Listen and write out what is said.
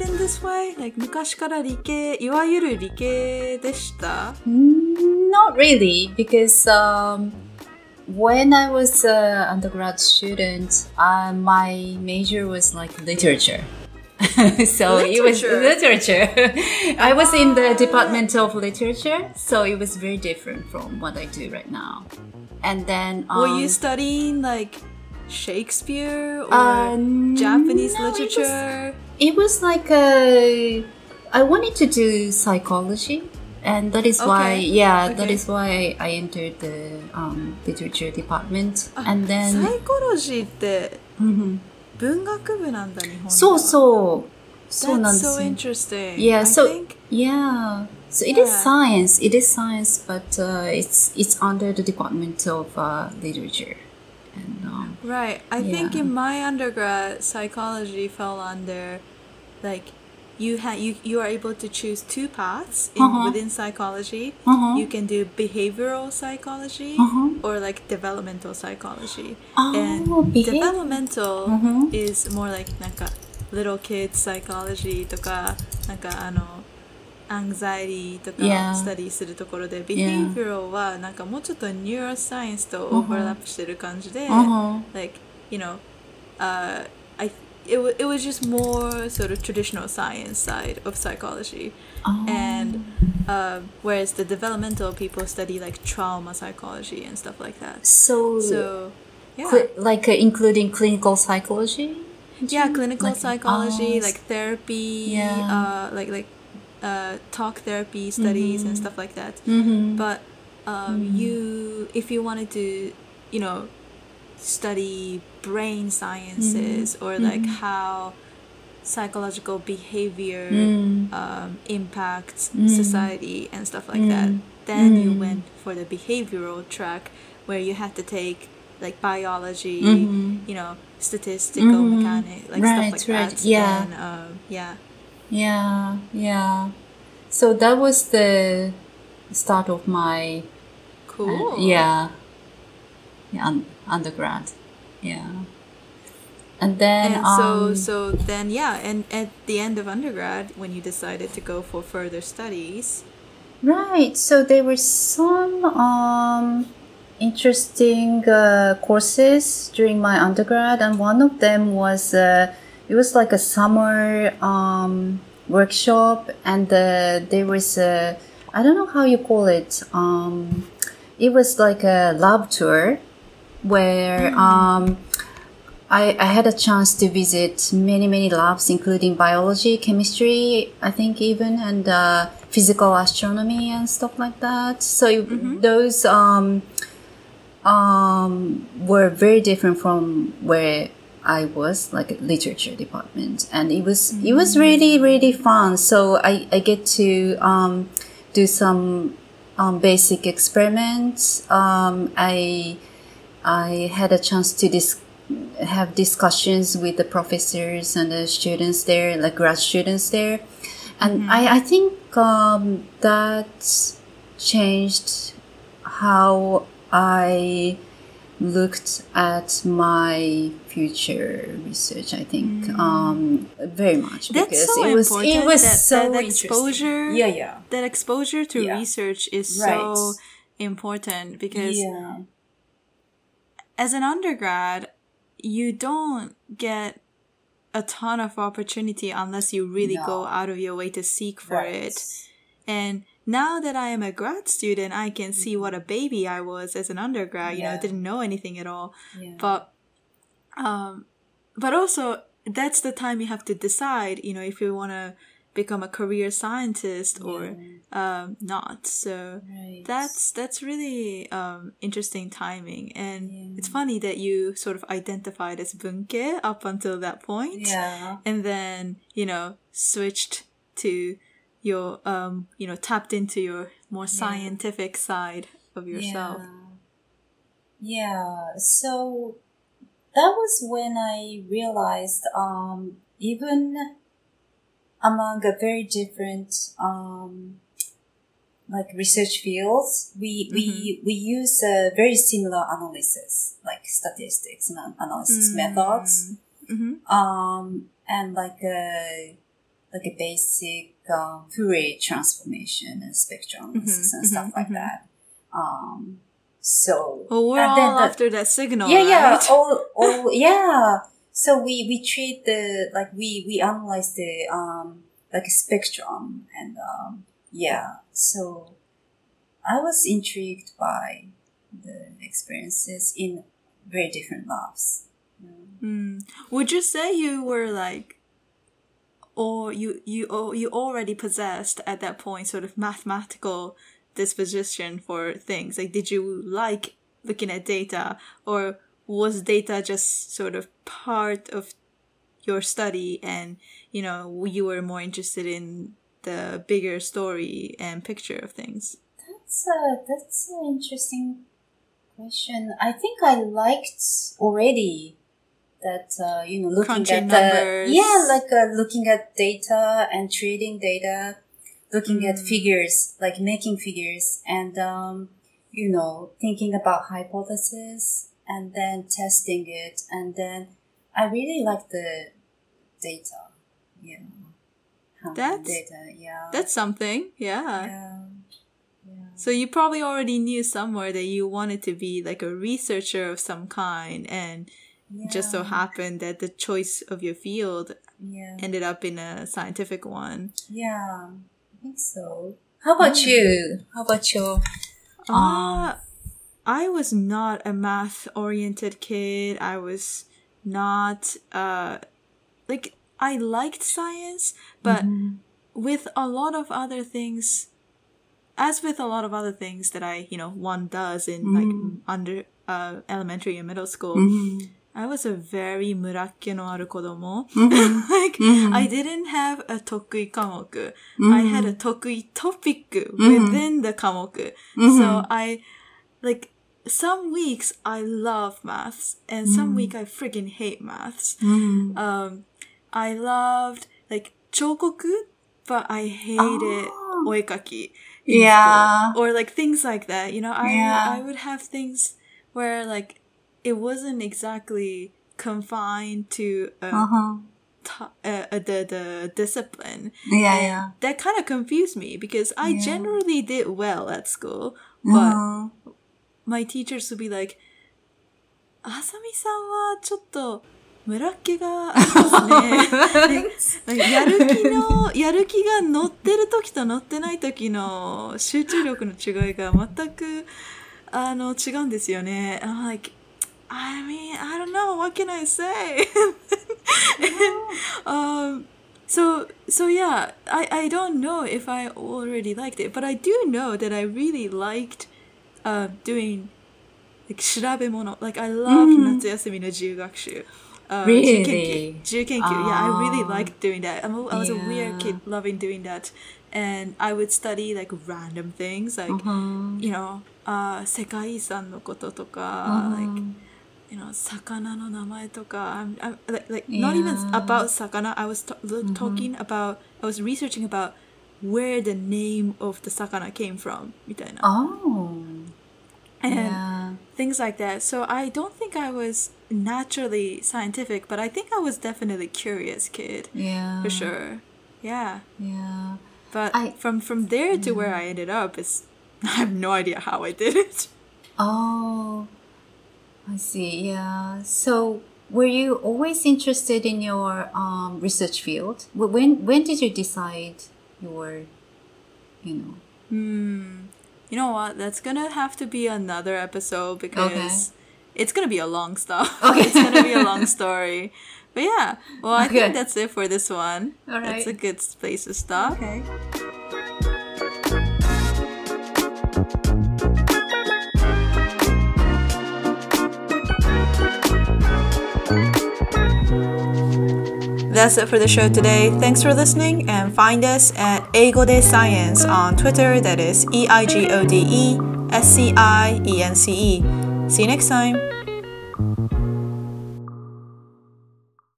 been this way? Like 昔から理系、いわゆる理系でした Not really, because um, when I was an undergrad student, uh, my major was like literature. so it was Literature. literature. I was in the department of literature, so it was very different from what I do right now. And then um, Were you studying like Shakespeare or uh, Japanese no, it was- literature? It was like a. I wanted to do psychology, and that is why, Okay. yeah, that Okay. is why I entered the um, literature department. Ah, and サ then, イコロジーってうん文学部なんだ日本ではそうそう、そうなん That's です so よ。 interesting. Yeah, I so think yeah, so it is Yeah. science. It is science, but uh, it's it's under the department of uh, literature, and um, right. I think Yeah. in my undergrad, psychology fell under like you had you you are able to choose two paths in, Uh-huh. within psychology. Uh-huh. You can do behavioral psychology Uh-huh. or like developmental psychology. Oh, and behav- developmental Mhm. is more like なんか little kids psychology とかなんかあの anxiety とか Yeah. スタディするところで Yeah. behavioral はなんかもうちょっと neuroscience とオーバーラップしてる感じで、 Uh-huh. like you know uh, I it, wa- it was just more sort of traditional science side of psychology Oh. and uh, whereas the developmental people study like trauma psychology and stuff like that so, so yeah cli- like uh, including clinical psychology. yeah clinical Like- psychology oh, like therapy Yeah. uh, like like uh, talk therapy studies and stuff like that Mm-hmm. but um, you if you wanted to you know study brain sciences or like how psychological behavior Mm. um, impacts society and stuff like that Mm. then you Mm. went for the behavioral track where you had to take like biology Mhm. you know statistical mechanics like Right, stuff like right, that yeah. and um, yeah Yeah, yeah. So that was the start of my cool uh, yeah, yeah un- undergrad. Yeah, and then and so um, so then yeah and at the end of undergrad when you decided to go for further studies right. So there were some um interesting uh, courses during my undergrad, and one of them was uh, it was like a summer um workshop, and uh, there was a I don't know how you call it. Um, it was like a lab tour where um, I, I had a chance to visit many many labs, including biology, chemistry, I think even, and uh, physical astronomy and stuff like that. So those um, um, were very different from where I was, like a literature department, and it was it was really really fun. So I I get to um, do some um, basic experiments. Um, I I had a chance to dis- have discussions with the professors and the students there, like grad students there, and I I think um, that changed how I looked at my future research. I think um, very much That's because so it was important. it was that, so that exposure. Yeah, yeah, That exposure to Yeah. research is Right. so important because yeah, as an undergrad, you don't get a ton of opportunity unless you really No. go out of your way to seek for Right. it. And now that I am a grad student, I can see what a baby I was as an undergrad. You know, Yeah. didn't know anything at all. Yeah. But, um, but also that's the time you have to decide. You know, if you want to become a career scientist or um, not. So Right. that's that's really um, interesting timing, and it's funny that you sort of identified as bunke up until that point, yeah. and then you know switched to your um you know tapped into your more scientific side of yourself. Yeah. yeah. So that was when I realized um, even among a very different um, like research fields, we we we use uh, very similar analysis, like statistics and an- analysis methods, hmm um, and like uh, like a basic um, Fourier transformation and spectrums Mhm, and stuff mhm, like mhm. that. Um, so Well, we're and then all the- after that signal, yeah, yeah, right? oh, oh, yeah. So we we treat the like we we analyze the um like a spectrum and um yeah. So I was intrigued by the experiences in very different labs. Hmm. Would you say you were like, or you you or you already possessed at that point sort of mathematical disposition for things? Like, did you like looking at data, or was data just sort of part of your study, and you know you were more interested in the bigger story and picture of things? That's a that's an interesting question. I think I liked already that uh, you know looking at the yeah like uh, looking at data and trading data, looking at Mm. figures like making figures and um, you know thinking about hypothesis and then testing it and then I really like the data. Yeah, That's- data. Yeah, That's something, yeah. yeah. Yeah. So you probably already knew somewhere that you wanted to be like a researcher of some kind, and it just so happened that the choice of your field Yeah. ended up in a scientific one. Yeah, I think so. How about you? How about your? Uh, I was not a math oriented kid. I was not uh like I liked science, but with a lot of other things as with a lot of other things that I, you know, one does in like under uh elementary and middle school, I was a very 村っ気のある子供。Mm-hmm. like, mm-hmm. I didn't have a 得意科目. Mm-hmm. I had a Tokui topic mm-hmm. within the Kamoku. So mm-hmm. I, like, some weeks I love maths and some mm-hmm. week I freaking hate maths. Um, I loved, like, Chokoku, but I hated oh. oekaki. Yeah. School. Or like things like that. You know, I, yeah. I would have things where like, it wasn't exactly confined to a, Uh-huh. to- uh, uh, the the discipline. Yeah, And yeah. That kind of confused me because I Yeah. generally did well at school, but Uh-huh. my teachers would be like, あさみさんはちょっと村っ気がありますね。やる気の、やる気が乗ってる時と乗ってない時の集中力の違いが全く、あの、違うんですよね。I'm like, I mean, I don't know, what can I say? um, so, so yeah, I, I don't know if I already liked it, but I do know that I really liked uh, doing like 調べ物 like I loved 夏休みの自由学習 uh, Really? 自由研究自由研究 yeah I really Ah. liked doing that I'm a, I was a weird Yeah. kid loving doing that and I would study like random things like Uh-huh. you know uh, 世界遺産のこととか、 Uh-huh. like you know, sakana no namae toka. I'm, I'm like, like yeah. not even about sakana. I was mm-hmm. talking about, I was researching about where the name of the sakana came from. Oh. And yeah. things like that. So I don't think I was naturally scientific, but I think I was definitely curious kid. Yeah. For sure. Yeah. Yeah. But I, from from there to yeah. where mm. I ended up is I have no idea how I did it. Oh. I see. Yeah. So, were you always interested in your um, research field? Wh- When when did you decide your, you know? You know what? That's gonna have to be another episode because it's gonna be a long stuff. Okay. it's gonna be a long story. But yeah, well, I Okay. think that's it for this one. All That's a right. good place to stop. Okay. That's it for the show today. Thanks for listening and find us at Eigode Science on Twitter. That is E I G O D E S C I E N C E. See you next time.